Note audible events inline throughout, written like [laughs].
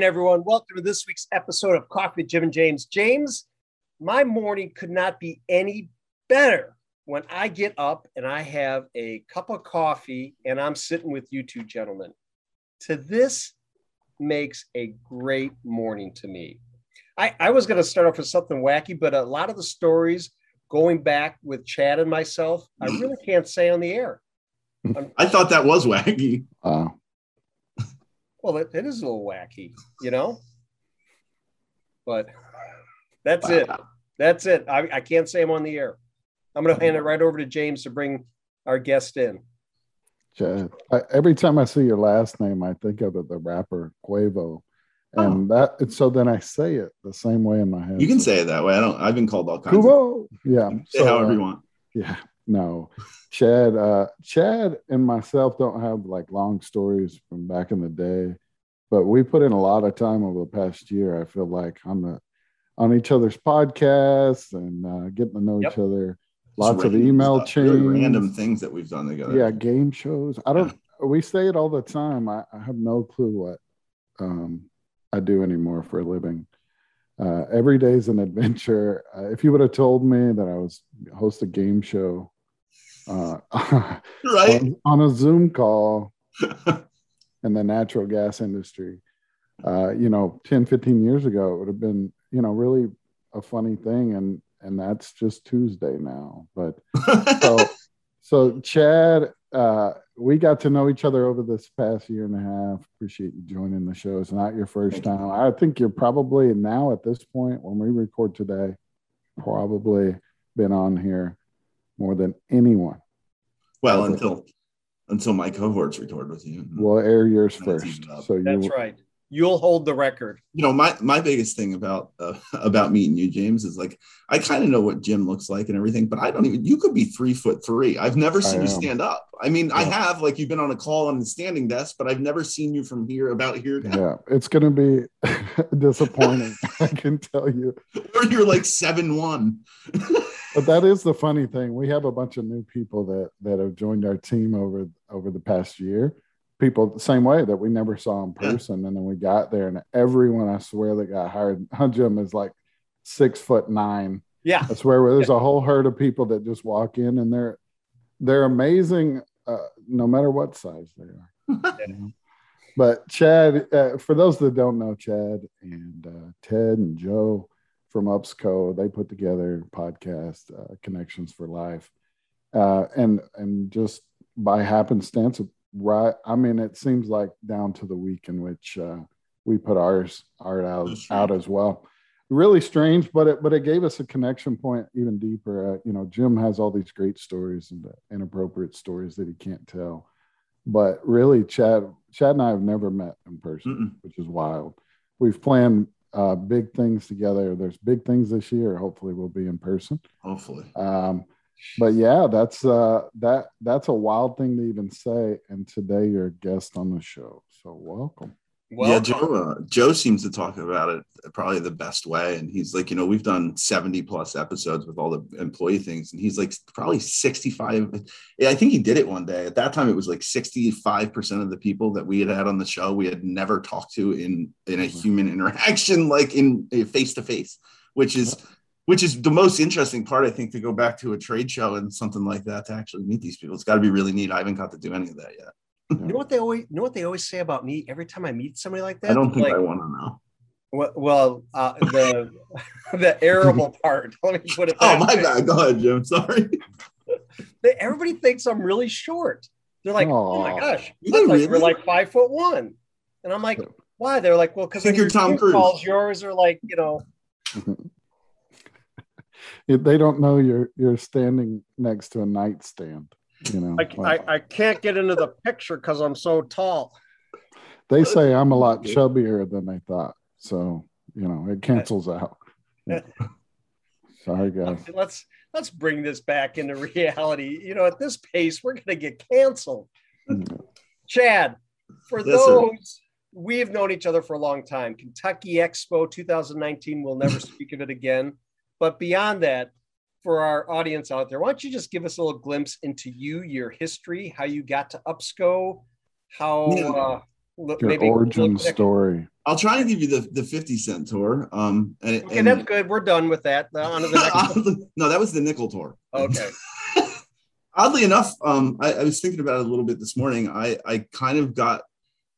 morning, everyone. Welcome to this week's episode of Coffee with Jim and James. James, my morning could not be any better when I get up and I have a cup of coffee and I'm sitting with you two gentlemen. To this makes a great morning to me. I, I was going to start off with something wacky, but a lot of the stories going back with Chad and myself, I really [laughs] can't say on the air. I thought that was wacky. Uh, Well, it, it is a little wacky, you know. But that's Wow. it. That's it. I, I can't say I'm on the air. I'm going to hand it right over to James to bring our guest in. Chad, I, every time I see your last name, I think of it, the rapper Quavo, and that. And so then I say it the same way in my head. You can say it that way. I don't. I've been called all kinds. of Yeah. Say So, however uh, you want. Yeah. No, Chad. Uh, Chad and myself don't have like long stories from back in the day, but we put in a lot of time over the past year. I feel like on the on each other's podcasts and uh, getting to know Yep. each other. Lots of email stuff, really chains. random things that we've done together. yeah game shows i don't we say it all the time i, I have no clue what um, i do anymore for a living uh, every day is an adventure uh, if you would have told me that i was host a game show uh, [laughs] Right. on, on a zoom call [laughs] in the natural gas industry uh, you know 10 15 years ago it would have been you know really a funny thing. And and that's just tuesday now. But so [laughs] so chad uh we got to know each other over this past year and a half. Appreciate you joining the show. It's not your first time. I think you're probably now at this point when we record today probably been on here more than anyone well, until until my cohorts record with you. we'll air yours first so you That's right. You'll hold the record. you know my my biggest thing about uh, [laughs] about meeting you james is like i kind of know what jim looks like and everything but i don't even you could be three foot three i've never seen you stand up i mean i have like you've been on a call on the standing desk but i've never seen you from here about here down. yeah it's gonna be [laughs] disappointing [laughs] i can tell you or you're like seven one but that is the funny thing. We have a bunch of new people that that have joined our team over over the past year. People the same way that we never saw in Yeah. person, and then we got there, and everyone I swear that got hired, Jim is like six foot nine. Yeah. I swear there's a whole herd of people that just walk in, and they're they're amazing, uh, no matter what size they are. [laughs] But Chad, uh, for those that don't know, Chad and uh, Ted and Joe from UPSCO, they put together a podcast, uh, Connections for Life, uh, and and just by happenstance, right? I mean, it seems like down to the week in which uh, we put ours art out out as well. Really strange, but it but it gave us a connection point even deeper. Uh, you know, Jim has all these great stories and uh, inappropriate stories that he can't tell, but really, Chad Chad and I have never met in person, Mm-mm. which is wild. We've planned uh, big things together. There's big things this year. Hopefully, we'll be in person. hopefully Um, but yeah, that's uh, that that's a wild thing to even say. And today you're a guest on the show, so welcome. Yeah joe uh, joe seems to talk about it probably the best way and he's like you know we've done 70 plus episodes with all the employee things and he's like probably 65 yeah i think he did it one day. At that time it was like 65% of the people that we had had on the show we had never talked to in in a human [laughs] interaction like in face to face which is which is the most interesting part i think to go back to a trade show and something like that to actually meet these people. It's got to be really neat. I haven't got to do any of that yet You know what they always you know what they always say about me every time I meet somebody like that? i don't think like, i want to know Well, well uh, the [laughs] the arable [laughs] part. Let me put it. oh my way. bad go ahead jim [laughs] sorry Everybody thinks I'm really short. They're like, "Oh my gosh, You I thought you were really? like five foot one," and I'm like, "Why?" They're like, "Well, because Think you're Tom Cruise. Calls yours are like, you know, If they don't know you're you're standing next to a nightstand. You know, I, like, I, I can't get into the picture because I'm so tall. they say I'm a lot chubbier than they thought, so you know it cancels out. Yeah. [laughs] Sorry, guys. Let's let's bring this back into reality. You know, at this pace, we're gonna get canceled. Mm-hmm. Chad, for Yes, sir. those we've known each other for a long time. Kentucky Expo 2019, we'll never speak of it again. But beyond that, for our audience out there, why don't you just give us a little glimpse into you, your history, how you got to UPSCO, how Yeah. uh, Your maybe- origin story. I'll try and give you the, the 50 cent tour. Um, and, Okay, and- that's good. We're done with that. On to the next. [laughs] no, that was the nickel tour. Okay. [laughs] Oddly enough, um, I, I was thinking about it a little bit this morning. I, I kind of got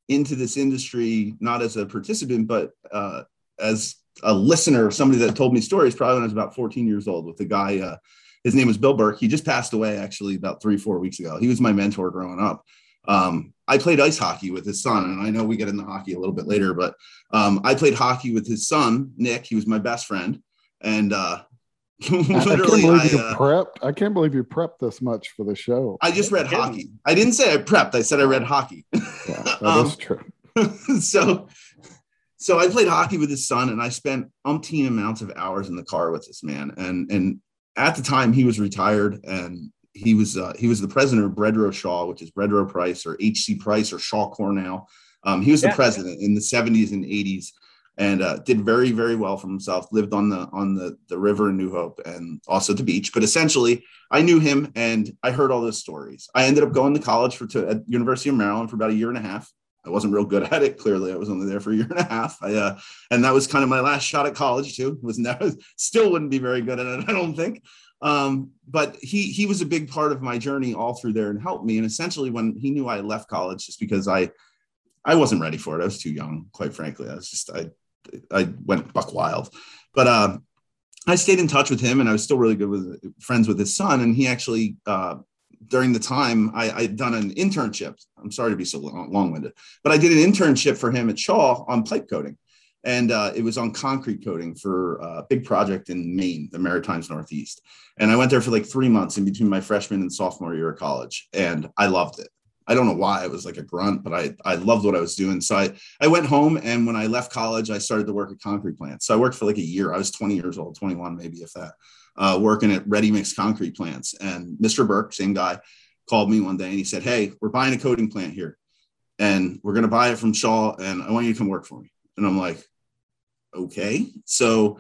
into this industry not as a participant, but uh, as a listener, somebody that told me stories probably when I was about 14 years old with a guy. Uh, his name was Bill Burke. He just passed away actually about three, four weeks ago. He was my mentor growing up. Um, I played ice hockey with his son, and I know we get into hockey a little bit later, but um, I played hockey with his son, Nick. He was my best friend. And uh, I, [laughs] I can't believe I, you uh, prepped. I can't believe you prepped this much for the show. I just read Kidding. hockey. I didn't say I prepped. I said I read hockey. yeah, [laughs] that is um, true. [laughs] so, so I played hockey with his son, and I spent umpteen amounts of hours in the car with this man. And and at the time, he was retired, and he was uh, he was the president of Bredero Shaw, which is Bredero Price or H.C. Price or Shaw Cornell. Um, he was Yeah. the president in the 70s and 80s, and uh, did very very well for himself. Lived on the on the the river in New Hope and also the beach. But essentially, I knew him, and I heard all those stories. I ended up going to college for to, at University of Maryland for about a year and a half. I wasn't real good [laughs] at it. Clearly, I was only there for a year and a half. I, uh, and that was kind of my last shot at college too. Was never, [laughs] still wouldn't be very good at it, [laughs] I don't think. Um, but he he was a big part of my journey all through there and helped me. And essentially, when he knew I left college, just because I I wasn't ready for it. I was too young, quite frankly. I was just I I went buck wild. But um, I stayed in touch with him, and I was still really good with friends with his son. And he actually uh, during the time I, I'd done an internship. I'm sorry to be so long winded, but I did an internship for him at Shaw on pipe coating. And uh, it was on concrete coating for a big project in Maine, the Maritimes Northeast. And I went there for like three months in between my freshman and sophomore year of college. And I loved it. I don't know why it was like a grunt, but I, I loved what I was doing. So I, I went home and when I left college, I started to work at concrete plants. So I worked for like a year. I was 20 years old, 21, maybe if that, uh, working at ready mix concrete plants. And Mr. Burke, same guy, called me one day and he said, Hey, we're buying a coating plant here and we're going to buy it from Shaw and I want you to come work for me. And I'm like, okay. So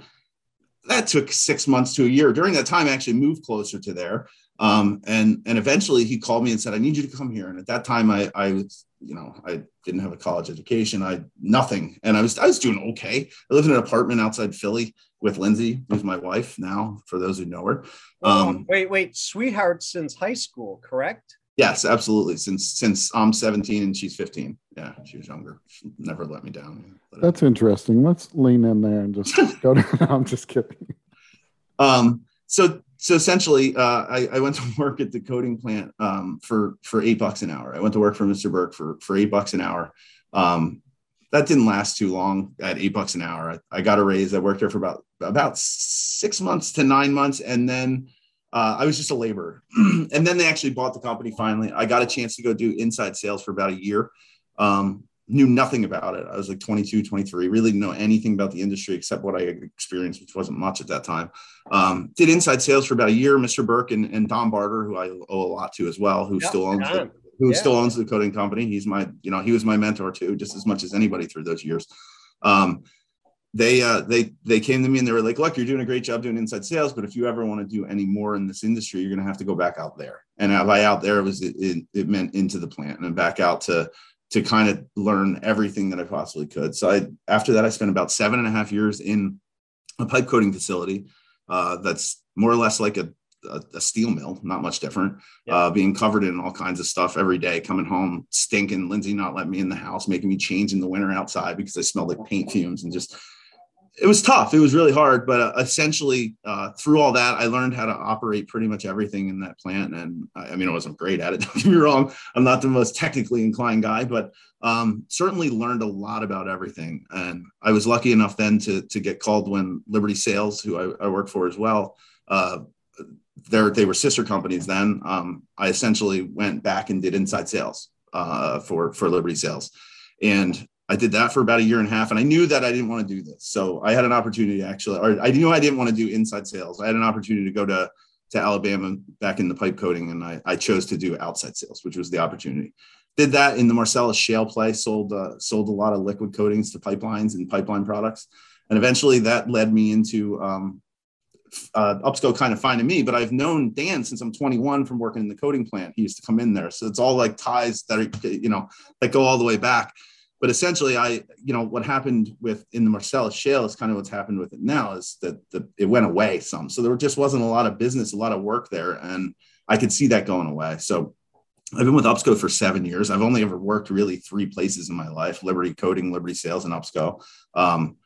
that took six months to a year. During that time, I actually moved closer to there. Um, and and eventually he called me and said, I need you to come here. And at that time I I was, you know, I didn't have a college education. I nothing. And I was I was doing okay. I lived in an apartment outside Philly with Lindsay, who's my wife now, for those who know her. Um, wait, wait, sweetheart since high school, correct? Yes, absolutely. Since since I'm 17 and she's 15. Yeah, she was younger. She never let me down. That's interesting. Let's lean in there and just go [laughs] to. No, I'm just kidding. Um, so so essentially, uh, I, I went to [laughs] work at the coating plant um, for for eight bucks an hour. I went to work for Mr. Burke for for eight bucks an hour. Um, that didn't last too long at eight bucks an hour. I, I got a raise. I worked there for about about six months to nine months, and then uh, I was just a laborer. [clears throat] and then they actually bought the company finally. I got a chance to go do inside sales for about a year. Um, knew nothing about it. I was like 22, 23, really didn't know anything about the industry except what I experienced, which wasn't much at that time. Um, did inside sales for about a year. Mr. Burke and, and Don Barter, who I owe a lot to as well, who Yeah, still owns Don. the, who Yeah. still owns the coating company. He's my, you know, he was my mentor too, just as much as anybody through those years. Um, they uh, they they came to me and they were like, "Look, you're doing a great job doing inside sales, but if you ever want to do any more in this industry, you're going to have to go back out there." And by out there, it was it, it, it meant into the plant and back out to to kind of learn everything that I possibly could. So I after that, I spent about seven and a half years in a pipe coating facility uh, that's more or less like a a, a steel mill, not much different. Yeah. Uh, being covered in all kinds of stuff every day, coming home stinking. Lindsay not letting me in the house, making me change in the winter outside because I smelled like paint fumes and just. It was tough. It was really hard, but uh, essentially, uh, through all that, I learned how to operate pretty much everything in that plant. And I mean, I wasn't great at it. [laughs] Don't get me wrong. I'm not the most technically inclined guy, but um, certainly learned a lot about everything. And I was lucky enough then to to get called when Liberty Sales, who I, I work for as well, uh, they were sister companies then. Um, I essentially went back and did inside sales uh, for for Liberty Sales, and I did that for about a year and a half. And I knew that I didn't want to do this, so I had an opportunity actually, or I knew I didn't want to do inside sales. I had an opportunity to go to to Alabama back in the pipe coating, and I, I chose to do outside sales, which was the opportunity. Did that in the Marcellus shale play, sold uh, sold a lot of liquid coatings to pipelines and pipeline products, and eventually that led me into um, uh, Upsco kind of finding me, but I've known Dan since I'm 21 from working in the coating plant. He used to come in there, so it's all like ties that are you know that go all the way back. But essentially, I you know what happened with in the Marcellus Shale is kind of what's happened with it now is that the, it went away some. So there just wasn't a lot of business, a lot of work there, and I could see that going away. So I've been with UPSCO for seven years. I've only ever worked really three places in my life: Liberty coating Liberty Sales, and UPSCO. Um,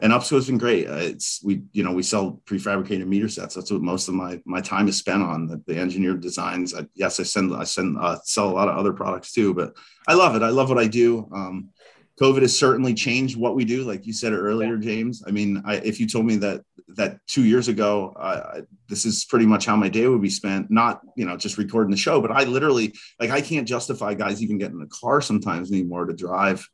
and UPSCO's been great. Uh, it's we you know we sell prefabricated meter sets. That's what most of my my time is spent on. The, the engineered designs. I, yes, I send I send uh, sell a lot of other products too, but I love it. I love what I do. Um, COVID has certainly changed what we do, like you said earlier, James. I mean, I, if you told me that that two years ago, uh, this is pretty much how my day would be spent. Not you know just recording the show, but I literally like I can't justify guys even getting in a car sometimes anymore to drive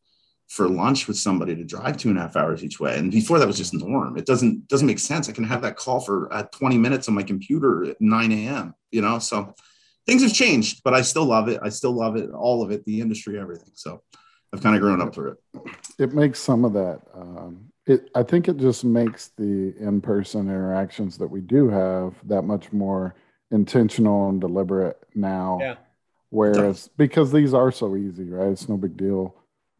for lunch with somebody to drive two and a half hours each way. And before that was just norm. It doesn't doesn't make sense. I can have that call for at 20 minutes on my computer at 9 a.m. You know, so things have changed, but I still love it. I still love it, all of it, the industry, everything. So I've kind of grown up through it. It makes some of that. Um, it, I think it just makes the in-person interactions that we do have that much more intentional and deliberate now. Yeah. Whereas because these are so easy, right? It's no big deal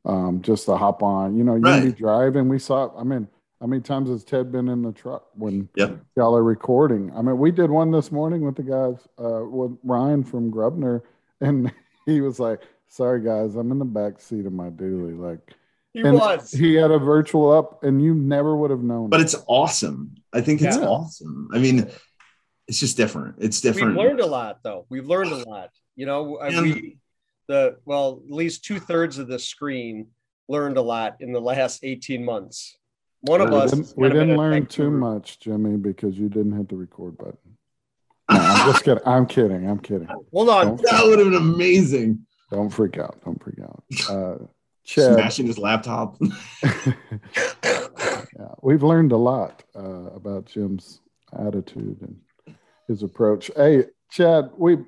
um, just to hop on. You know, you right. be driving. We saw. I mean, how many times has Ted been in the truck when yep. y'all are recording? I mean, we did one this morning with the guys, uh, with Ryan from Grubner, and [laughs] he was like, "Sorry guys, I'm in the back seat of my dually." Like, he was. He had a virtual up, and you never would have known. But it's awesome. I think it's yeah. awesome. I mean, it's just different. It's different. We've learned a lot, though. We've learned a lot. You know, uh, and, we the well, at least two thirds of the screen learned a lot in the last 18 months. One of we us. Didn't, we didn't learn too much, Jimmy, because you didn't hit the record button. No, I'm just kidding. I'm kidding. I'm kidding. [laughs] Hold on. Don't that would have been amazing. Don't freak out. Don't freak out. [laughs] Uh, Chad, Smashing his laptop. [laughs] [laughs] yeah, we've learned a lot uh, about Jim's attitude and his approach. Hey, Chad, we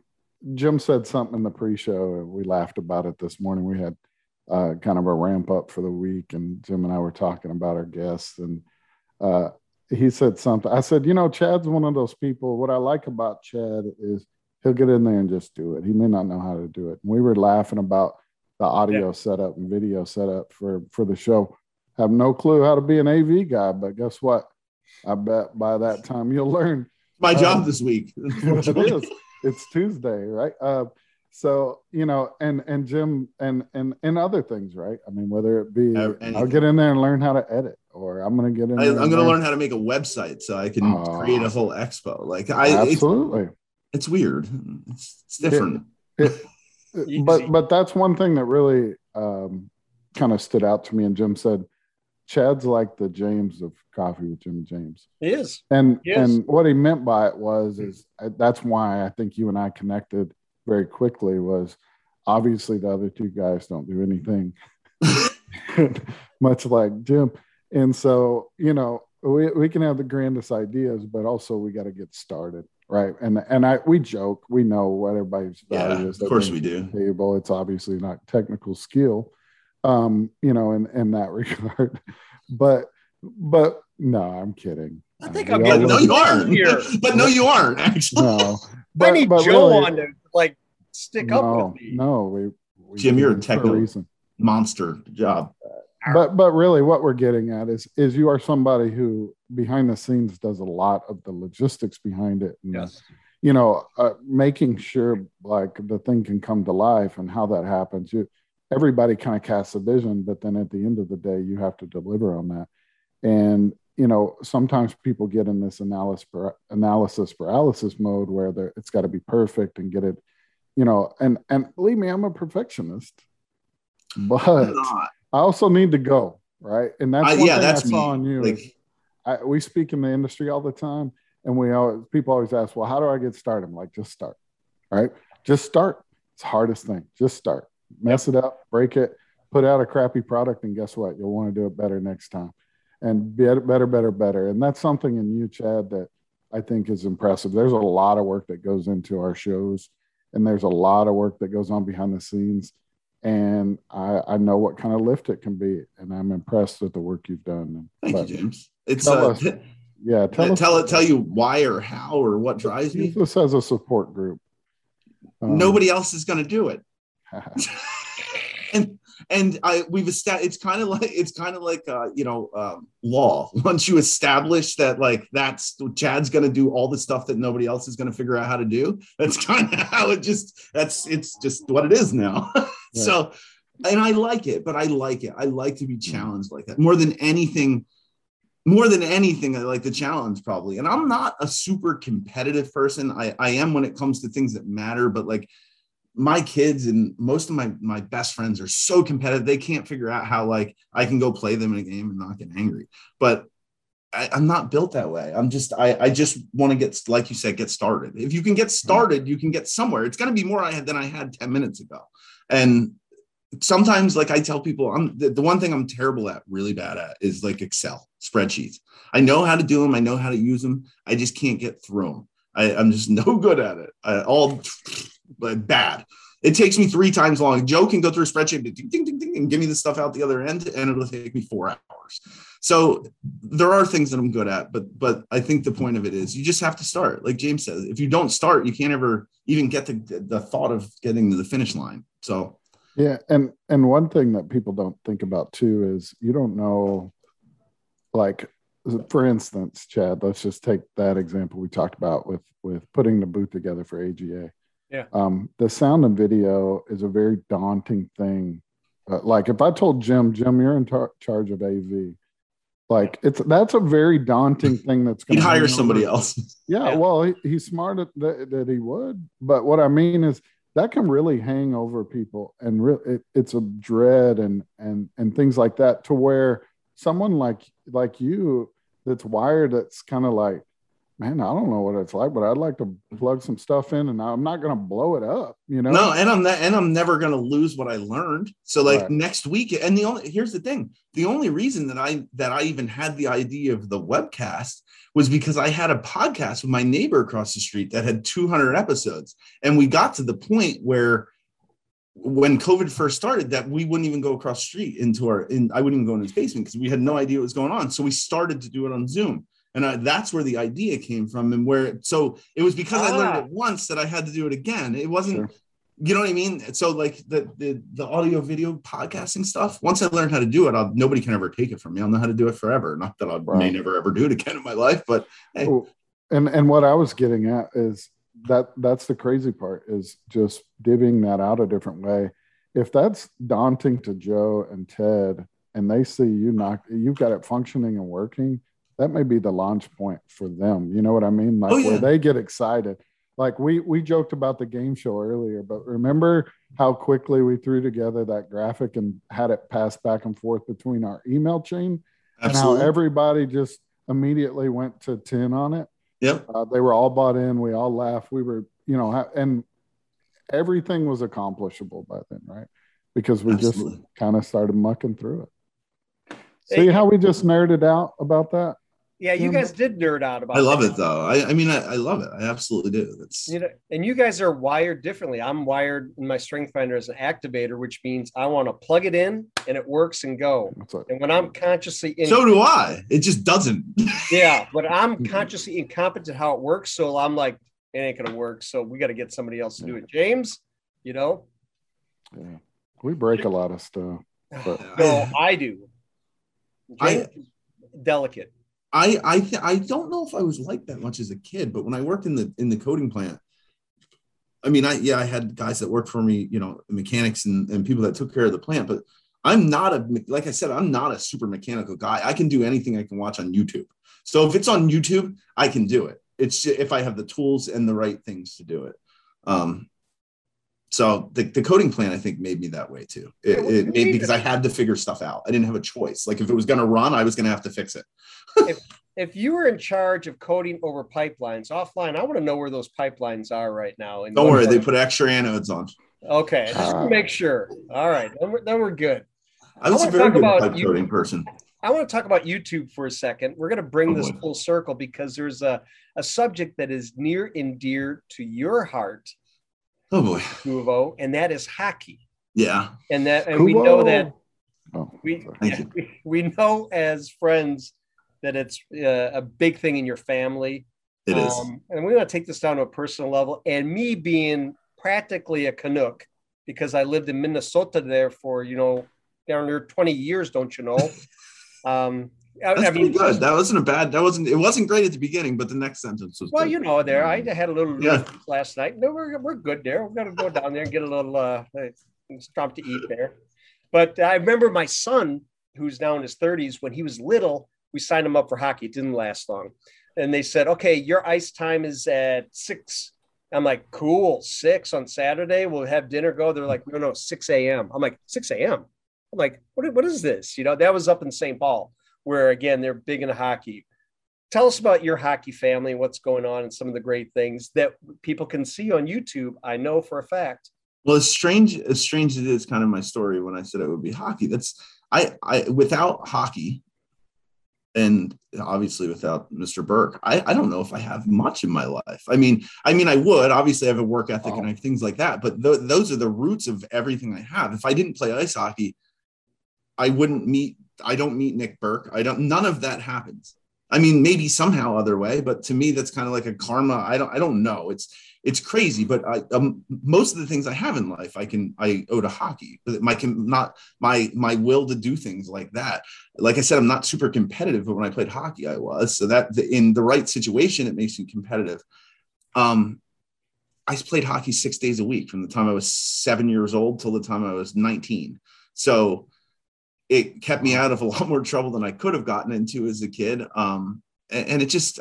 Jim said something in the pre-show, and we laughed about it this morning. We had uh, kind of a ramp up for the week, and Jim and I were talking about our guests, and uh, he said something. I said, you know, Chad's one of those people. What I like about Chad is he'll get in there and just do it. He may not know how to do it. And we were laughing about the audio yeah. setup and video setup for for the show. Have no clue how to be an AV guy, but guess what? I bet by that time you'll learn. My job um, this week. [laughs] it is it's Tuesday, right? Uh, so you know, and and Jim and and and other things, right? I mean, whether it be uh, I'll get in there and learn how to edit, or I'm going to get in. I, am going to learn how to make a website so I can uh, create a whole expo. Like I absolutely, it's weird. It's, it's different. It, [laughs] it, but but that's one thing that really um, kind of stood out to me. And Jim said, Chad's like the James of coffee with Jim James. He is. And he is. and what he meant by it was is that's why I think you and I connected very quickly was obviously the other two guys don't do anything [laughs] [laughs] much like Jim. And so, you know, we, we can have the grandest ideas, but also we got to get started. Right. And and I we joke, we know what everybody's value yeah, is. Of course we do. Table. It's obviously not technical skill um, you know, in, in that [laughs] regard. But but no, I'm kidding. I think uh, I'm getting no, you aren't. Here. [laughs] but no, you aren't actually. No, [laughs] but, I need Joe really, on to like stick no, up with me. No, we, we Jim, you're a technical monster job. But but really, what we're getting at is is you are somebody who behind the scenes does a lot of the logistics behind it. And, yes. You know, uh, making sure like the thing can come to life and how that happens. You everybody kind of casts a vision, but then at the end of the day, you have to deliver on that. And you know, sometimes people get in this analysis analysis paralysis mode where it's got to be perfect and get it, you know. And and believe me, I'm a perfectionist, but I also need to go right. And that's one yeah, that's I saw on you. Like, I, we speak in the industry all the time, and we always people always ask, "Well, how do I get started?" I'm like, "Just start, right? Just start. It's the hardest thing. Just start." mess it up, break it, put out a crappy product, and guess what? You'll want to do it better next time, and better, better, better, better. And that's something in you, Chad, that I think is impressive. There's a lot of work that goes into our shows, and there's a lot of work that goes on behind the scenes. And I, I know what kind of lift it can be, and I'm impressed with the work you've done. Thank but you, James. It's uh, us, yeah. Tell, tell it, tell you why or how or what drives me. This has a support group. Um, Nobody else is going to do it. [laughs] and I we've established it's kind of like it's kind of like uh, you know um, law. [laughs] Once you establish that like that's Chad's going to do all the stuff that nobody else is going to figure out how to do. That's [laughs] kind of how it just that's it's just what it is now. [laughs] Yeah. so, and I like it, but I like it. I like to be challenged like that more than anything. More than anything, I like the challenge probably. And I'm not a super competitive person. I, I am when it comes to things that matter, but like my kids and most of my my best friends are so competitive they can't figure out how like i can go play them in a game and not get angry. But I, am not built that way. I'm just i i just want to get like you said get started. If you can get started you can get somewhere. It's going to be more I had than i had 10 minutes ago. And sometimes like i tell people i'm the, the one thing i'm terrible at really bad at is like excel spreadsheets. I know how to do them i know how to use them i just can't get through them I, i'm just [laughs] no good at it. I, all bad. It takes me three times long. Joe can go through a spreadsheet ding, ding, ding, and give me the stuff out the other end, and it'll take me four hours. So there are things that I'm good at, but but I think the point of it is you just have to start. Like James says, if you don't start, you can't ever even get to the thought of getting to the finish line. So yeah, and and one thing that people don't think about too is you don't know, like for instance, Chad. Let's just take that example we talked about with with putting the booth together for AGA yeah. Um, the sound and video is a very daunting thing. Uh, like if I told Jim, Jim, you're in tar- charge of AV, like it's that's a very daunting [laughs] thing. That's going to hire somebody over. else. Yeah, yeah. well, he, he's smart that, that he would, but what I mean is that can really hang over people, and re- it, it's a dread and and and things like that. To where someone like like you that's wired, that's kind of like man, I don't know what it's like, but I'd like to plug some stuff in, and I'm not going to blow it up, you know. No, and I'm not, and I'm never going to lose what I learned. So like right. next week, and the only here's the thing: the only reason that I that I even had the idea of the webcast was because I had a podcast with my neighbor across the street that had 200 episodes, and we got to the point where when COVID first started, that we wouldn't even go across the street into our in I wouldn't even go in his basement because we had no idea what was going on. So we started to do it on Zoom and I, that's where the idea came from and where so it was because ah. i learned ah. it once that i had to do it again it wasn't sure. you know what i mean so like the, the the audio video podcasting stuff once i learned how to do it I'll, nobody can ever take it from me i'll know how to do it forever not that i right. may never ever do it again in my life but hey. and and what i was getting at is that that's the crazy part is just divvying that out a different way if that's daunting to joe and ted and they see you knock you've got it functioning and working that may be the launch point for them. You know what I mean? Like oh, yeah. where they get excited. Like we we joked about the game show earlier, but remember how quickly we threw together that graphic and had it pass back and forth between our email chain, Absolutely. and how everybody just immediately went to ten on it. Yep, uh, they were all bought in. We all laughed. We were, you know, and everything was accomplishable by then, right? Because we Absolutely. just kind of started mucking through it. See how we just nerded out about that? Yeah, you guys did nerd out about. It. I love it though. I, I mean, I, I, love it. I absolutely do. It's you know, and you guys are wired differently. I'm wired in my Strength Finder as an activator, which means I want to plug it in and it works and go. And when I'm consciously, in- so do I. It just doesn't. [laughs] yeah, but I'm consciously incompetent how it works, so I'm like, it ain't gonna work. So we got to get somebody else to do it. James, you know. Yeah, we break a lot of stuff. But. [sighs] no, I do. James I, delicate. I I th- I don't know if I was like that much as a kid, but when I worked in the in the coating plant, I mean, I yeah, I had guys that worked for me, you know, mechanics and, and people that took care of the plant, but I'm not a like I said, I'm not a super mechanical guy. I can do anything I can watch on YouTube. So if it's on YouTube, I can do it. It's just, if I have the tools and the right things to do it. Um, so the, the coating plan, I think, made me that way too. It, it made because I had to figure stuff out. I didn't have a choice. Like if it was going to run, I was going to have to fix it. if, if you were in charge of coating over pipelines offline, I want to know where those pipelines are right now. Don't worry, they put extra anodes on. Okay, just uh, make sure. All right, then we're, then we're good. I was I a very good pipe coating person. I want to talk about YouTube for a second. We're going to bring oh, this full circle because there's a, a subject that is near and dear to your heart Oh boy, Kuvo, and that is hockey. Yeah, and that and Kuvo. we know that oh, we yeah, we, we know as friends that it's uh, a big thing in your family. It um, is. and we want to take this down to a personal level. And me being practically a Canuck, because I lived in Minnesota there for you know down there 20 years, don't you know? [laughs] Um, That's I mean, good. That wasn't a bad. That wasn't. It wasn't great at the beginning, but the next sentence was. Well, good. you know, there I had a little yeah. last night. No, we're we're good there. We're gonna go down there and get a little uh, stop to eat there. But I remember my son, who's now in his 30s, when he was little, we signed him up for hockey. It didn't last long, and they said, "Okay, your ice time is at six I'm like, cool, six on Saturday. We'll have dinner go. They're like, no, no, 6 a.m. I'm like, 6 a.m. I'm like, what, what is this? You know, that was up in St. Paul, where again, they're big in hockey. Tell us about your hockey family what's going on and some of the great things that people can see on YouTube. I know for a fact. Well, as strange as strange as it is, kind of my story when I said it would be hockey. That's I I without hockey, and obviously without Mr. Burke, I, I don't know if I have much in my life. I mean, I mean, I would obviously I have a work ethic oh. and I have things like that, but th- those are the roots of everything I have. If I didn't play ice hockey, I wouldn't meet. I don't meet Nick Burke. I don't. None of that happens. I mean, maybe somehow other way, but to me, that's kind of like a karma. I don't. I don't know. It's it's crazy, but I, um, most of the things I have in life, I can I owe to hockey. But my can not my my will to do things like that. Like I said, I'm not super competitive, but when I played hockey, I was. So that in the right situation, it makes me competitive. Um, I played hockey six days a week from the time I was seven years old till the time I was 19. So it kept me out of a lot more trouble than I could have gotten into as a kid. Um, and, and it just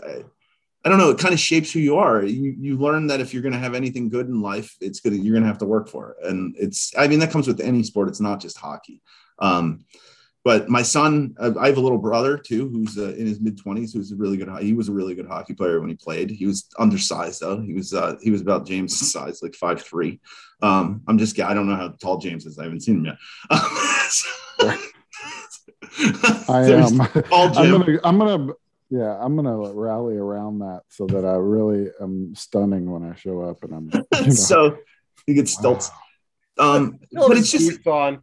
I don't know. It kind of shapes who you are. You you learn that if you're going to have anything good in life, it's good. You're going to have to work for it, and it's. I mean, that comes with any sport. It's not just hockey. Um, but my son, I have a little brother too, who's uh, in his mid twenties, who's a really good. He was a really good hockey player when he played. He was undersized though. He was uh, he was about James' size, like five three. Um, I'm just I don't know how tall James is. I haven't seen him yet. [laughs] [laughs] I am. [laughs] I'm gonna I'm gonna yeah, I'm gonna rally around that so that I really am stunning when I show up, and I'm you [laughs] know, so you get stilts. Wow. Um, but it's just fun.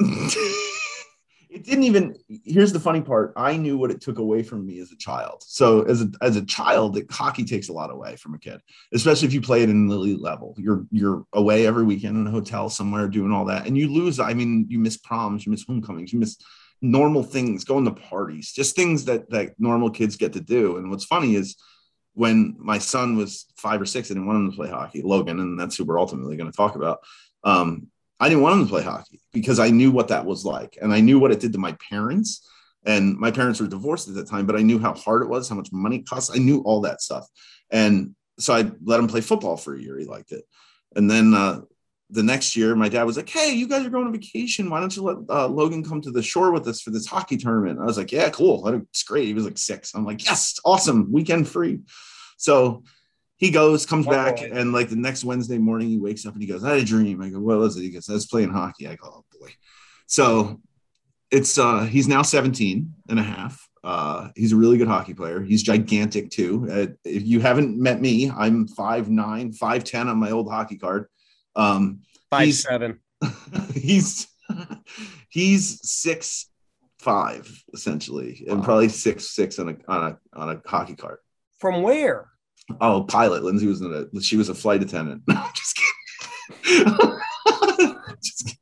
it didn't even. Here's the funny part: I knew what it took away from me as a child. So as a as a child, it, hockey takes a lot away from a kid, especially if you play it in the elite level. You're you're away every weekend in a hotel somewhere doing all that, and you lose. I mean, you miss proms, you miss homecomings, you miss normal things, going to parties, just things that that normal kids get to do. And what's funny is when my son was five or six, I didn't want him to play hockey, Logan, and that's who we're ultimately going to talk about. Um, I didn't want him to play hockey because I knew what that was like, and I knew what it did to my parents. And my parents were divorced at the time, but I knew how hard it was, how much money it cost. I knew all that stuff, and so I let him play football for a year. He liked it, and then uh, the next year, my dad was like, "Hey, you guys are going on vacation. Why don't you let uh, Logan come to the shore with us for this hockey tournament?" I was like, "Yeah, cool. It's great." He was like six. I'm like, "Yes, awesome, weekend free." So he goes, comes oh, back, boy. and like the next Wednesday morning, he wakes up and he goes, "I had a dream." I go, "What was it?" He goes, "I was playing hockey." I go, "Oh boy." So it's uh he's now 17 and a half. Uh, he's a really good hockey player. He's gigantic too. Uh, if you haven't met me, I'm 5'9, 5'10 on my old hockey card. Um, five he's, seven. [laughs] he's [laughs] he's six five essentially, and probably six six on a on a on a hockey cart. From where? Oh, pilot. Lindsay was in a she was a flight attendant. [laughs] No, just kidding. just kidding.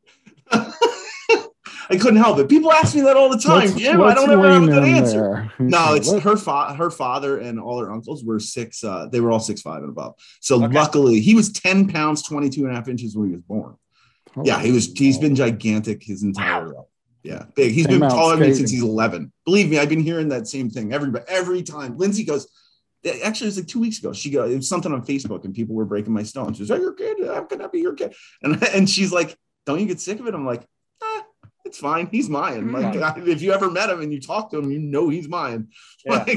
I couldn't help it. People ask me that all the time. Let's, Jim, let's I don't ever have a good answer. No, it's her fa- her father and all her uncles were six. Uh, they were all six five and above. So okay. luckily, he was ten pounds, 22 and a half inches when he was born. Oh, yeah, he was. He's been gigantic his entire life. Yeah, big. He's been taller than me since he's 11. Believe me, I've been hearing that same thing every every time. Lindsay goes. Actually, it was like two weeks ago. She got it was something on Facebook, and people were breaking my stone. She's like, "Your kid? How can I be your kid?" And [laughs] and she's like, "Don't you get sick of it?" I'm like, it's fine. He's mine. Like mm-hmm. if you ever met him and you talk to him, you know he's mine. Yeah. [laughs]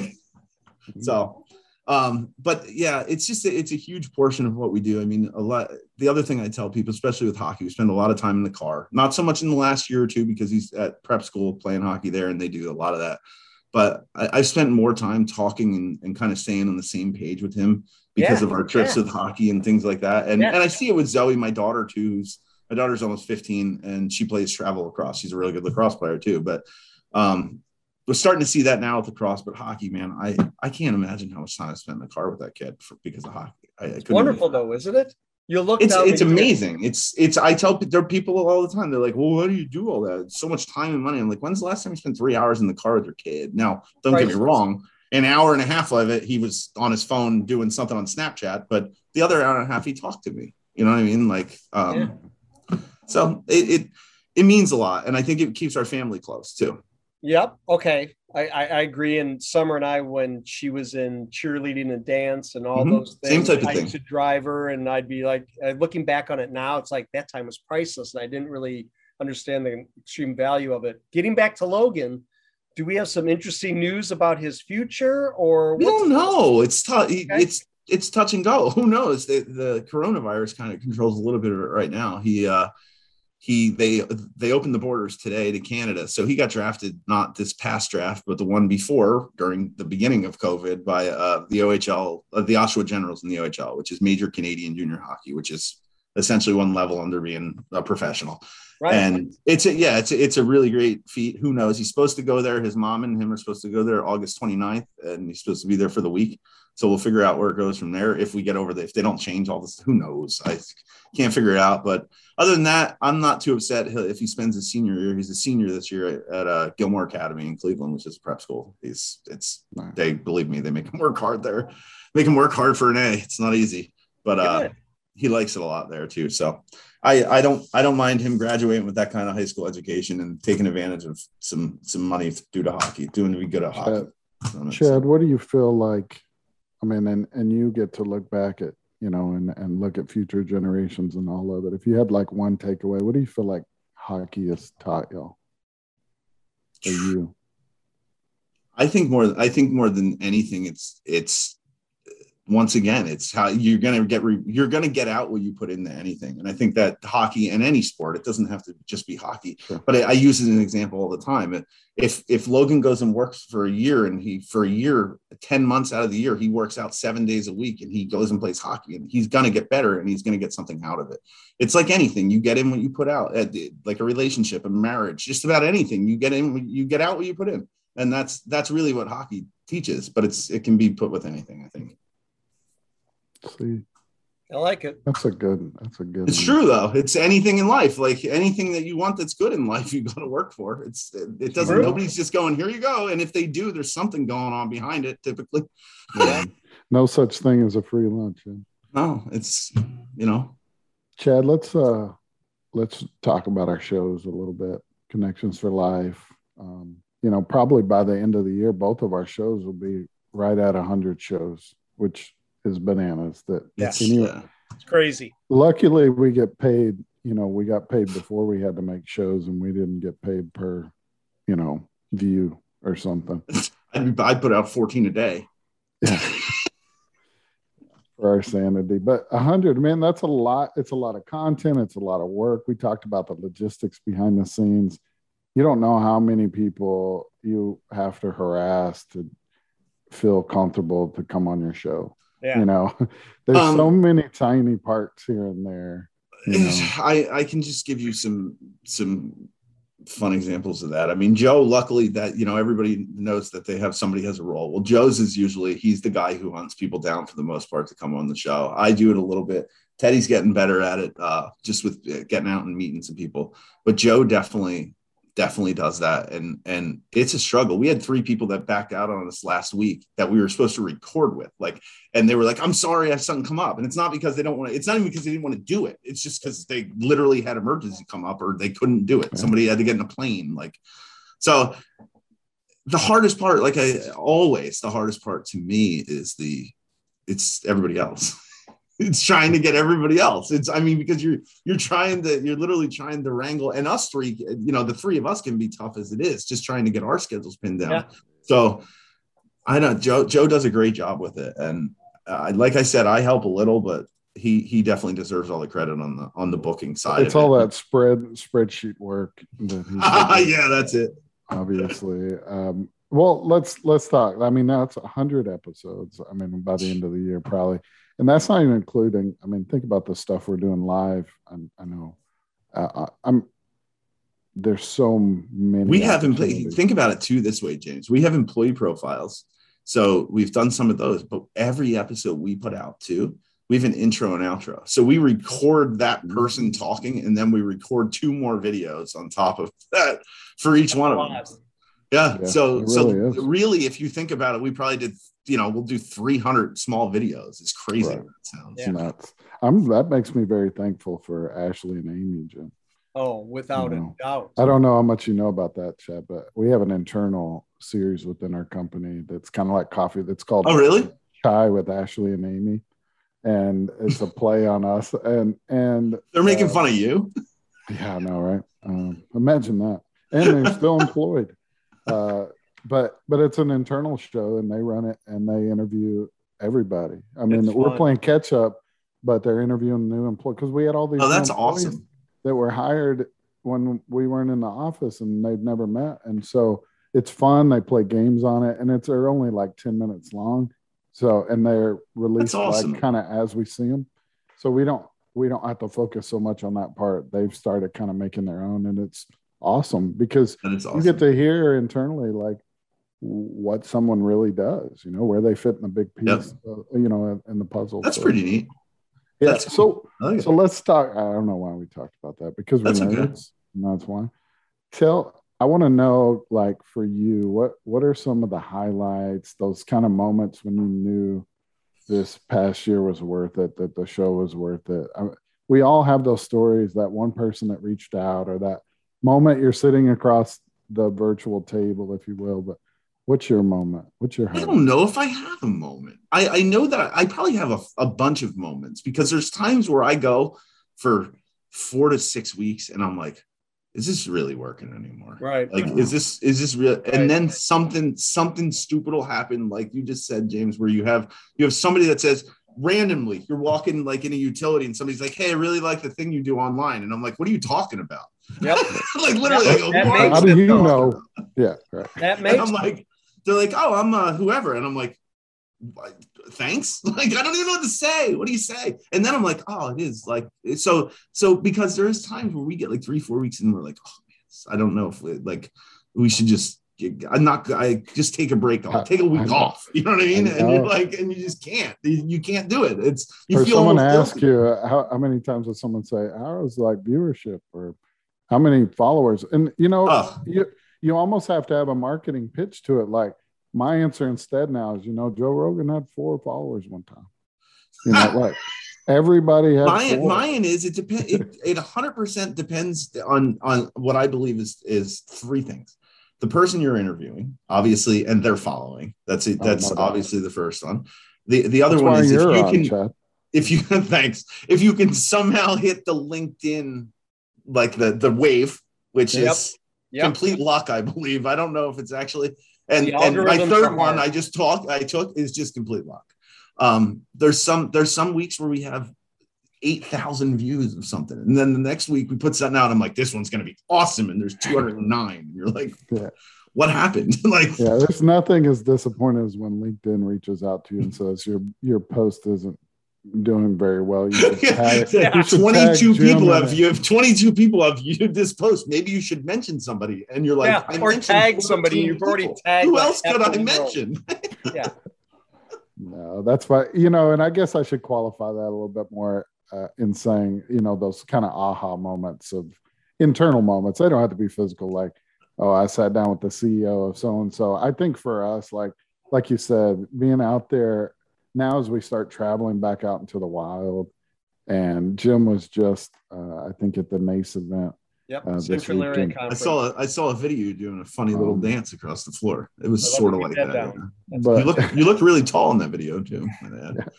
Like, so, um, but yeah, it's just a, it's a huge portion of what we do. I mean, a lot. The other thing I tell people, especially with hockey, we spend a lot of time in the car. Not so much in the last year or two because he's at prep school playing hockey there, and they do a lot of that. But I, have spent more time talking and, and, kind of staying on the same page with him because yeah. of our trips yeah. with hockey and things like that. And and I see it with Zoe, my daughter too, who's my daughter's almost 15 and she plays travel lacrosse. She's a really good lacrosse player too. But um, we're starting to see that now with lacrosse, but hockey, man, I, I can't imagine how much time I spent in the car with that kid for, because of hockey. I, I it's wonderful though, isn't it? You look. It's it's amazing. It's it's I tell there are people all the time. They're like, "Well, why do you do all that? It's so much time and money." I'm like, "When's the last time you spent three hours in the car with your kid?" Now, don't get me wrong. An hour and a half of it, he was on his phone doing something on Snapchat, but the other hour and a half, he talked to me. You know what I mean? Like, um, so it, it it means a lot, and I think it keeps our family close too. Yep. Okay. I, I, I agree. And Summer and I, when she was in cheerleading and dance and all Mhm. those Same things, type of I thing. used to drive her, and I'd be like, uh, looking back on it now, it's like that time was priceless, and I didn't really understand the extreme value of it. Getting back to Logan, do we have some interesting news about his future, or We don't know. It's tough. Okay. It's it's touch and go. [laughs] Who knows? The, the coronavirus kind of controls a little bit of it right now. He uh he they they opened the borders today to Canada. So he got drafted not this past draft, but the one before during the beginning of COVID by uh the OHL, uh, the Oshawa Generals in the OHL, which is major Canadian junior hockey, which is essentially one level under being a professional. Right. and it's a, yeah it's a, it's a really great feat. Who knows? He's supposed to go there. His mom and him are supposed to go there august 29th and he's supposed to be there for the week so we'll figure out where it goes from there if we get over the if they don't change all this who knows i can't figure it out but other than that i'm not too upset if he spends his senior year he's a senior this year at, at uh, gilmour academy in cleveland which is a prep school he's it's Nice. they believe me they make him work hard there make him work hard for an a it's not easy but uh he likes it a lot there too. So I I don't I don't mind him graduating with that kind of high school education and taking advantage of some some money due to hockey, doing to be good at hockey. So Chad, what do you feel like? I mean, and and you get to look back at you know and and look at future generations and all of it. If you had like one takeaway, what do you feel like hockey has taught y'all? You? I think more I think more than anything, it's it's once again, it's how you're gonna get re, you're gonna get out what you put into anything. And I think that hockey and any sport, it doesn't have to just be hockey. Sure. But I, I use it as an example all the time. If if Logan goes and works for a year and he for a year, 10 months out of the year, he works out seven days a week and he goes and plays hockey and he's gonna get better and he's gonna get something out of it. It's like anything, you get in what you put out, uh, like a relationship, a marriage, just about anything. You get in, you get out what you put in. And that's that's really what hockey teaches, but it's it can be put with anything, I think. See, I like it. that's a good. That's a good. It's one. true though. It's anything in life, like anything that you want that's good in life, [laughs] you got to work for. It's it doesn't. True. Nobody's just going here. You go, and if they do, there's something going on behind it. Typically, Yeah. No such thing as a free lunch. yeah. no, it's you know. Chad, let's uh let's talk about our shows a little bit. Connections for Life. Um, you know, probably by the end of the year, both of our shows will be right at hundred shows, which is bananas. That It's, Anyway. uh, It's crazy. luckily we get paid. You know, we got paid before we had to make shows, and we didn't get paid per, you know, view or something I'd, be- I'd put out 14 a day. for our sanity. But a hundred, man, that's a lot. It's a lot of content. It's a lot of work. We talked about the logistics behind the scenes. You don't know how many people you have to harass to feel comfortable to come on your show. Yeah. You know, [laughs] there's Um, so many tiny parts here and there. You know. [sighs] I I can just give you some some fun examples of that. I mean, Joe, luckily that you know everybody knows that they have somebody has a role. Well, Joe's is usually he's the guy who hunts people down for the most part to come on the show. I do it a little bit. Teddy's getting better at it, uh, just with uh, getting out and meeting some people. But Joe definitely definitely does that, and and it's a struggle. We had three people that backed out on us last week that we were supposed to record with, like and they were like, "I'm sorry, I have something come up," and it's not because they don't want to. It's not even because they didn't want to do it. It's just because they literally had emergency come up or they couldn't do it. Somebody had to get in a plane, like so. The hardest part, like I always, the hardest part to me is the, it's everybody else. It's trying to get everybody else. It's, I mean, because you're you're trying to, you're literally trying to wrangle, and us three, you know, the three of us can be tough as it is, just trying to get our schedules pinned down. Yeah. So I know Joe Joe does a great job with it, and uh, like I said, I help a little, but he he definitely deserves all the credit on the on the booking side. It's of all it. that spread spreadsheet work. That [laughs] yeah, that's it. obviously. Um, well, let's let's talk. I mean, now it's hundred episodes. I mean, by the end of the year, probably, and that's not even including. I mean, think about the stuff we're doing live. I, I know. Uh, I- I'm. There's so many. we have employee think about it too this way james we have employee profiles so we've done some of those but every episode we put out too we have an intro and outro. So we record that person talking and then we record two more videos on top of that for each one of them. Yeah. Yeah, so it so really is. really, if you think about it, we probably did, you know, we'll do 300 small videos. It's crazy. Right. what sounds. It's nuts. I'm that makes me very thankful for Ashley and Amy, Jim. Oh, without No. a doubt. I don't know how much you know about that, Chad, but we have an internal series within our company that's kind of like coffee. That's called Oh, really? Chai with Ashley and Amy, and it's a play on us. And and They're making uh, fun of you. Yeah, I know, right? Um, imagine that. And they're still [laughs] employed. Uh, but but it's an internal show, and they run it and they interview everybody. I mean, It's we're fun. playing catch up, but they're interviewing new employees because we had all these. Oh, that's awesome. That were hired when we weren't in the office and they'd never met, and so it's fun. They play games on it, and it's they're only like ten minutes long. So and they're released awesome. like kind of as we see them. So we don't we don't have to focus so much on that part. They've started kind of making their own, and it's awesome because is you get to hear internally like what someone really does. You know where they fit in the big piece. uh, you know, in the puzzle. That's So, pretty neat. Yeah. that's so like it. so let's talk. I don't know why we talked about that because we're That's okay. nerds. and That's why. Tell. I want to know, like, for you, what what are some of the highlights? Those kind of moments when you knew this past year was worth it, that the show was worth it. I, we all have those stories. That one person that reached out, or that moment you're sitting across the virtual table, if you will. But what's your moment? What's your I don't know if I have a moment. I, I know that I, I probably have a, a bunch of moments because there's times where I go for four to six weeks and I'm like, is this really working anymore? Right. Like, is this is this real? Right. And then something something stupid will happen, like you just said, James, where you have you have somebody that says randomly you're walking like in a utility and somebody's like, hey, I really like the thing you do online, and I'm like, what are you talking about? Yep. [laughs] like literally, I go, That How do you you know? Yeah, right. That And makes I'm like, they're like, oh, I'm uh, whoever. And I'm like, thanks. [laughs] Like, I don't even know what to say. What do you say? And then I'm like, oh, it is like, so, so because there's times where we get like three, four weeks and we're like, oh, man, I don't know if we, like, we should just, I'm not, I just take a break off, take a week off. [laughs] You know what I mean? I And you're like, and you just can't, you, you can't do it. It's, you or feel someone almost ask guilty. you uh, how, how many times does someone say how is like viewership or how many followers and you know Ugh. you you almost have to have a marketing pitch to it like my answer instead now is you know joe rogan had four followers one time you know like [laughs] everybody has Mine, mine is it depends. It, it 100% depends on on what I believe is is three things: the person you're interviewing, obviously, and their following. That's it. Oh, That's obviously the first one. The the other That's one is if you on, can Chad. if you [laughs] thanks if you can somehow hit the LinkedIn like the the wave, which Yep. is Yep. complete luck, I believe. I don't know if it's actually and, and my third one hard. I just talked I took is just complete luck. Um, there's some there's some weeks where we have eight thousand views of something, and then the next week we put something out. I'm like, this one's gonna be awesome, and there's [laughs] 209. You're like, Yeah. what happened? [laughs] like, yeah there's nothing as disappointing as when linkedin reaches out to you and says your your post isn't doing very well you [laughs] should tag, Yeah. 22 people have you have 22 people have viewed this post. Maybe you should mention somebody, and you're like, Yeah, I or mentioned tag somebody you've already tagged Who like else could I mention? [laughs] Yeah. No, that's why you know, and I guess I should qualify that a little bit more uh, in saying you know those kind of aha moments of internal moments. They don't have to be physical, like oh, I sat down with the CEO of so and so. I think for us, like like you said, being out there now as we start traveling back out into the wild, and Jim was just uh, I think at the NACE event. Yep. Uh, this Central I saw a, I saw a video you doing a funny little Um, dance across the floor. It was sort of like that. get that down. But you look you look really tall in that video too. might add.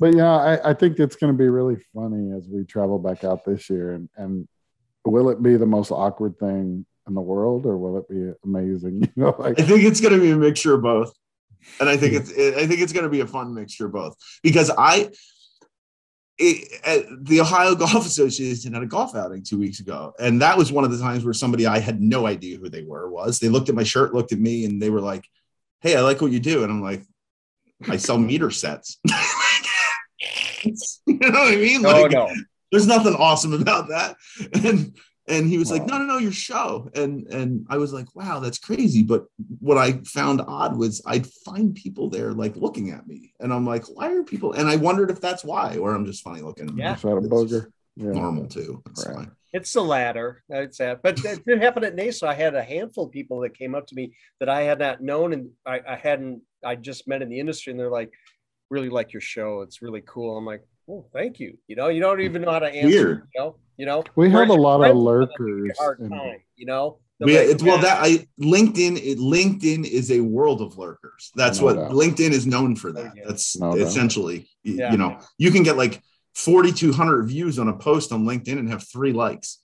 but yeah, I, I think it's going to be really funny as we travel back out this year. And, and will it be the most awkward thing in the world, or will it be amazing? [laughs] You know, like I think it's going to be a mixture of both, and I think it's I think it's going to be a fun mixture of both because I. It, at the Ohio [laughs] Golf Association had a golf outing two weeks ago, and that was one of the times where somebody I had no idea who they were was. They looked at my shirt, looked at me, and they were like, "Hey, I like what you do," and I'm like, "I sell [laughs] meter sets." [laughs] you know what I mean? Oh Like, no. there's nothing awesome about that. And And he was like, no, no, no, your show. And and I was like, wow, that's crazy. But what I found odd was I'd find people there like looking at me. And I'm like, why are people? And I wondered if that's why, or I'm just funny looking. Yeah. Is that a It's booger? Yeah. Normal too. That's Right. fine. It's the latter. It's that. But it did happen at NACE I had a handful of people that came up to me that I had not known and I, I hadn't, I just met in the industry and they're like, really like your show. It's really cool. I'm like, oh, thank you. You know, you don't even know how to answer. Weird. You know, you know. We have a lot of lurkers. hard in- time, you know. We, it's, well, that I LinkedIn, it, LinkedIn is a world of lurkers. That's No what doubt. LinkedIn is known for. That that's No essentially, y- Yeah. you know, you can get like 4,200 views on a post on LinkedIn and have three likes,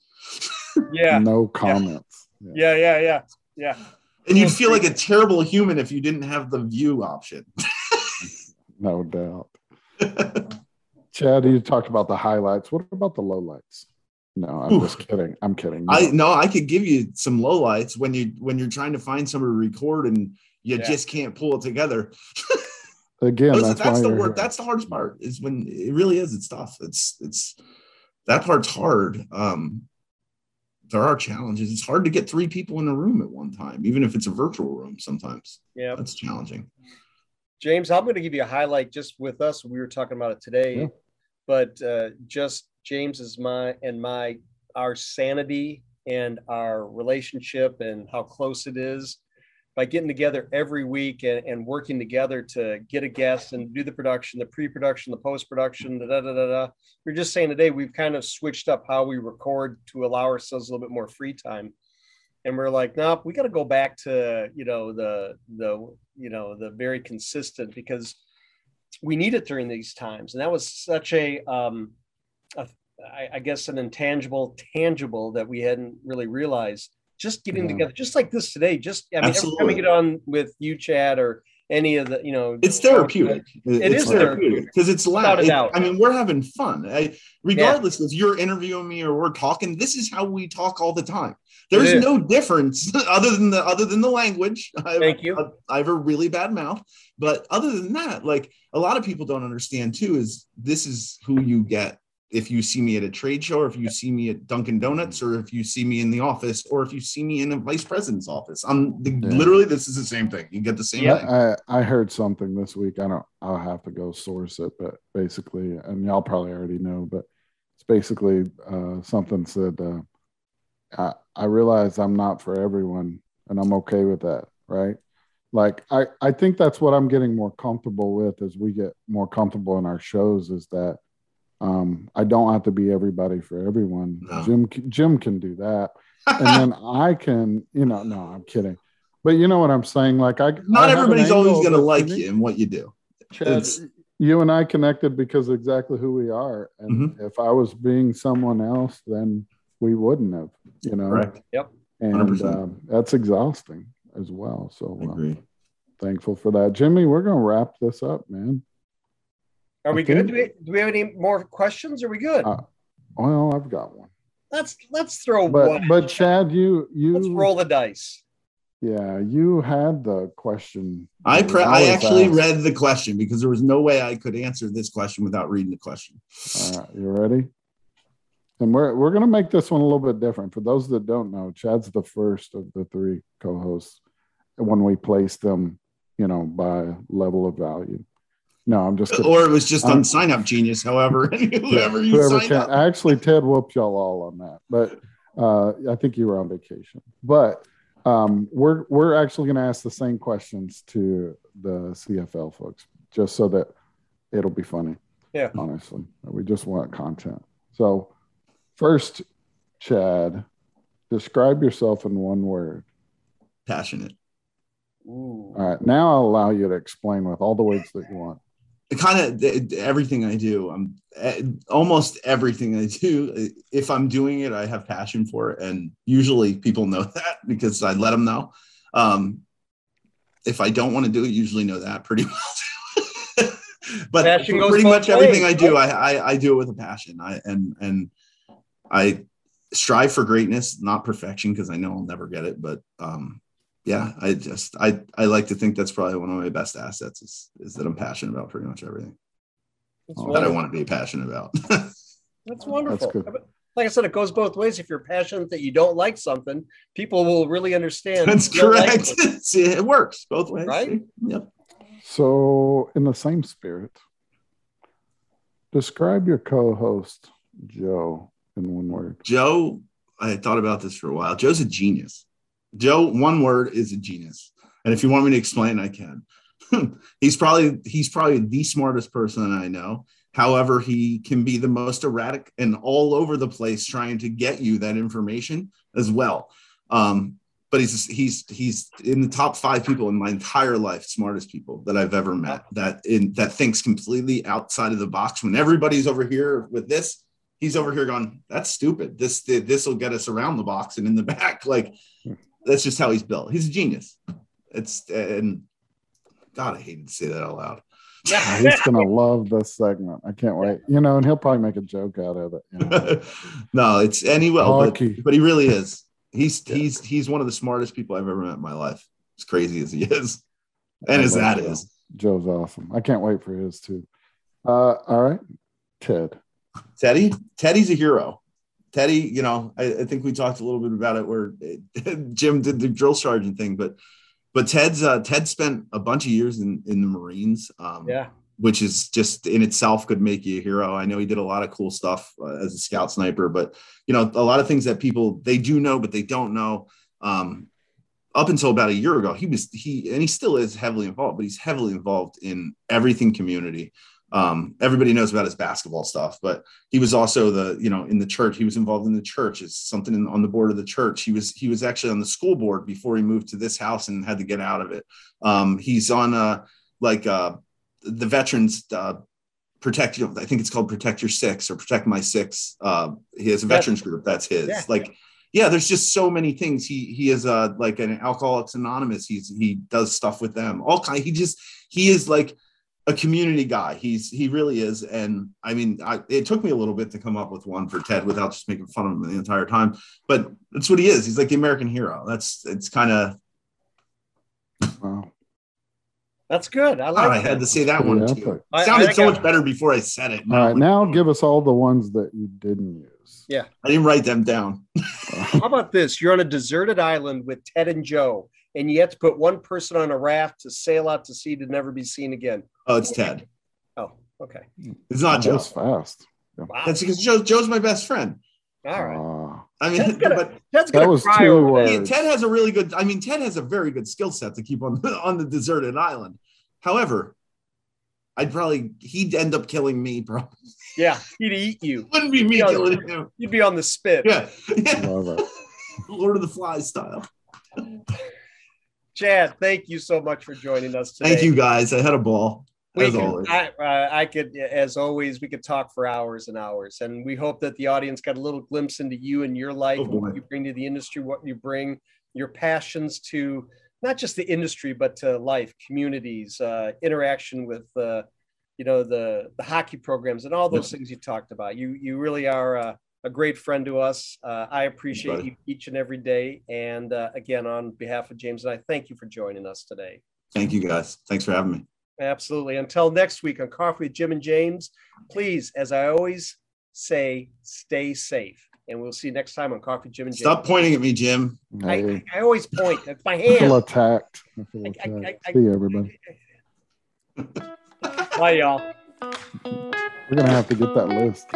yeah, No comments. yeah, yeah, yeah, yeah. and you'd feel like a terrible human if you didn't have the view option. [laughs] No doubt. [laughs] Chad, you talked about the highlights. What about the lowlights? No, I'm Oof. just kidding. I'm kidding. I no, I could give you some lowlights when you when you're trying to find somebody to record and you Yeah. just can't pull it together. [laughs] Again, Those- that's, that's, the you're work. That's the hardest part. Is when it really is. It's tough. It's it's that part's hard. Um, there are challenges. It's hard to get three people in a room at one time, even if it's a virtual room. Sometimes Yeah. that's challenging. James, I'm going to give you a highlight just with us. We were talking about it today, Yeah. But uh, just James is my and my our sanity and our relationship and how close it is by getting together every week and, and working together to get a guest and do the production, the pre-production, the post-production, da da da da. da. We are just saying today we've kind of switched up how we record to allow ourselves a little bit more free time and we're like, nope, we got to go back to you know the the you know the very consistent because we need it during these times, and that was such a, um, a I, I guess, an intangible tangible that we hadn't really realized. Just getting Yeah. together, just like this today. Just I mean, every time we get on with you, Chad, or any of the you know, It's therapeutic. It it's is therapeutic. because it's loud. It- I mean, we're having fun. I, regardless if you're interviewing me or we're talking, this is how we talk all the time. There's no difference [laughs] other than the other than the language. [laughs] I Thank you. I have a really bad mouth, but other than that, like a lot of people don't understand too, is this is who you get if you see me at a trade show, or if you see me at Dunkin' Donuts, or if you see me in the office, or if you see me in a vice president's office. I'm the, Yeah. literally this is the same thing. You get the same Yeah. thing. I, I heard something this week. I don't. I'll have to go source it, but basically, and y'all probably already know, but it's basically uh, something said. Uh, I I realize I'm not for everyone, and I'm okay with that. Right? Like I I think that's what I'm getting more comfortable with as we get more comfortable in our shows. Is that um, I don't have to be everybody for everyone. No. Jim Jim can do that, and then [laughs] I can. You know, no, I'm kidding. But you know what I'm saying? Like I Not I everybody's always going to like you and what you do. Chad, you and I connected because exactly who we are. And Mm-hmm. if I was being someone else, then we wouldn't have, you know. Correct. Yep. And 100%. um, that's exhausting as well. So I uh, agree. thankful for that, Jimmy. We're gonna wrap this up, man. Are we I good? Do we, do we have any more questions? Are we good? Uh, Well, I've got one, let's let's throw but one. but Chad, you you let's roll the dice. yeah, you had the question. I pre- I actually asked. read the question because there was no way I could answer this question without reading the question. All right, you ready? And we're we're gonna make this one a little bit different. For those that don't know, Chad's the first of the three co-hosts when we place them, you know, by level of value. No, I'm just kidding. Or it was just on Um, Sign Up Genius, however, [laughs] whoever you Whoever can. up. Actually, Ted whooped y'all all on that, but uh, I think you were on vacation. But um, we're we're actually going to ask the same questions to the CFL folks, just so that it'll be funny. Yeah. honestly, we just want content. So, first, Chad, describe yourself in one word. Passionate. Ooh. All right, now I'll allow you to explain with all the words that you want. Kind of everything I do. I'm eh, almost everything I do. If I'm doing it, I have passion for it, and usually people know [laughs] that because I let them know. Um, if I don't want to do it, usually know that pretty [laughs] well. but Passion pretty much everything ways, I do, I, I I do it with a passion. I and and I strive for greatness, not perfection, because I know I'll never get it. But um, yeah, I just I I like to think that's probably one of my best assets is is that I'm passionate about pretty much everything that I want to be passionate about. [laughs] That's wonderful. good. How about- like I said, it goes both ways. If you're passionate that you don't like something, people will really understand. That's you don't like correct. it, [laughs] See, it works both ways. Right? Yep. So, in the same spirit, describe your co-host Joe in one word. Joe, I had thought about this for a while. Joe's a genius. Joe, one word is a genius. And if you want me to explain, I can. [laughs] he's probably he's probably the smartest person I know. However, he can be the most erratic and all over the place trying to get you that information as well. Um, but he's he's he's in the top five people in my entire life, smartest people that I've ever met. That in that thinks completely outside of the box. When everybody's over here with this, he's over here going, "That's stupid. This this will get us around the box and in the [laughs] back." Like that's just how he's built. He's a genius. It's and God, I hated to say that out loud. Oh, [laughs] he's gonna love this segment. I can't wait. You know, and he'll probably make a joke out of it. you know. [laughs] no, it's and he will, but, but he really is. He's Yeah. he's he's one of the smartest people I've ever met in my life. As crazy as he is, and I as love that Joe. is. Joe's awesome. I can't wait for his too. Uh, all right, Ted. Teddy, Teddy's a hero. Teddy, you know, I, I think we talked a little bit about it where [laughs] Jim did the drill sergeant thing, but but Ted's uh, Ted spent a bunch of years in in the Marines. Um, Yeah. which is just in itself could make you a hero. I know he did a lot of cool stuff uh, as a scout sniper, but you know, a lot of things that people they do know, but they don't know. Um, up until about a year ago, he was he and he still is heavily involved, but he's heavily involved in everything community. Um, everybody knows about his basketball stuff, but he was also the you know in the church. He was involved in the church. It's something in, on the board of the church. He was he was actually on the school board before he moved to this house and had to get out of it. Um, he's on uh like uh the veterans uh, protect you. I think it's called Protect Your Six or Protect My Six. Uh, he has a veterans group. That's his. Yeah. Like, yeah, there's just so many things. He he is uh like an Alcoholics Anonymous. He's he does stuff with them. All kind. He just he is like a community guy. He's he really is. And I mean, I, it took me a little bit to come up with one for Ted without just making fun of him the entire time. But that's what he is. He's like the American hero. That's it's kind of. Wow. That's good. I like oh, I had to say that one Yeah, too. I- I sounded think so I- much better before I said it. All right, now give us all the ones that you didn't use. Yeah. I didn't write them down. How about this? You're on a deserted island with Ted and Joe, and you have to put one person on a raft to sail out to sea to never be seen again. Oh, it's Ted. Oh, okay. It's not that Joe. was fast. Wow. That's because Joe, Joe's my best friend. All right. Ah, I mean, Ted's gonna, but Ted's That gonna was cry two over that. he- words. Ted has a really good. I mean, Ted has a very good skill set to keep on [laughs] on the deserted island. However, I'd probably he'd end up killing me. Probably Yeah, he'd eat you. wouldn't be me Yeah. killing him. You'd be on the spit. Yeah, [laughs] yeah. Lord of the Flies style. Chad, thank you so much for joining us today. Thank you guys. I had a ball We as could, always. I, uh, I could, as always, we could talk for hours and hours. And we hope that the audience got a little glimpse into you and your life, Oh, boy. what you bring to the industry, what you bring, your passions to not just the industry, but to life, communities, uh, interaction with, uh, you know, the the hockey programs and all those things you talked about. You you really are a, a great friend to us. Uh, I appreciate buddy. you each and every day. And uh, again, on behalf of James and I, thank you for joining us today. Thank you guys. Thanks for having me. Absolutely. Until next week on Coffee with Jim and James, please, as I always say, stay safe. And we'll see you next time on Coffee with Jim and James. Stop pointing at me, Jim. I, I, I always point. That's my I feel hand. attacked. I feel I- I- attacked. I- See you, everybody. Bye, y'all. We're gonna have to get that list.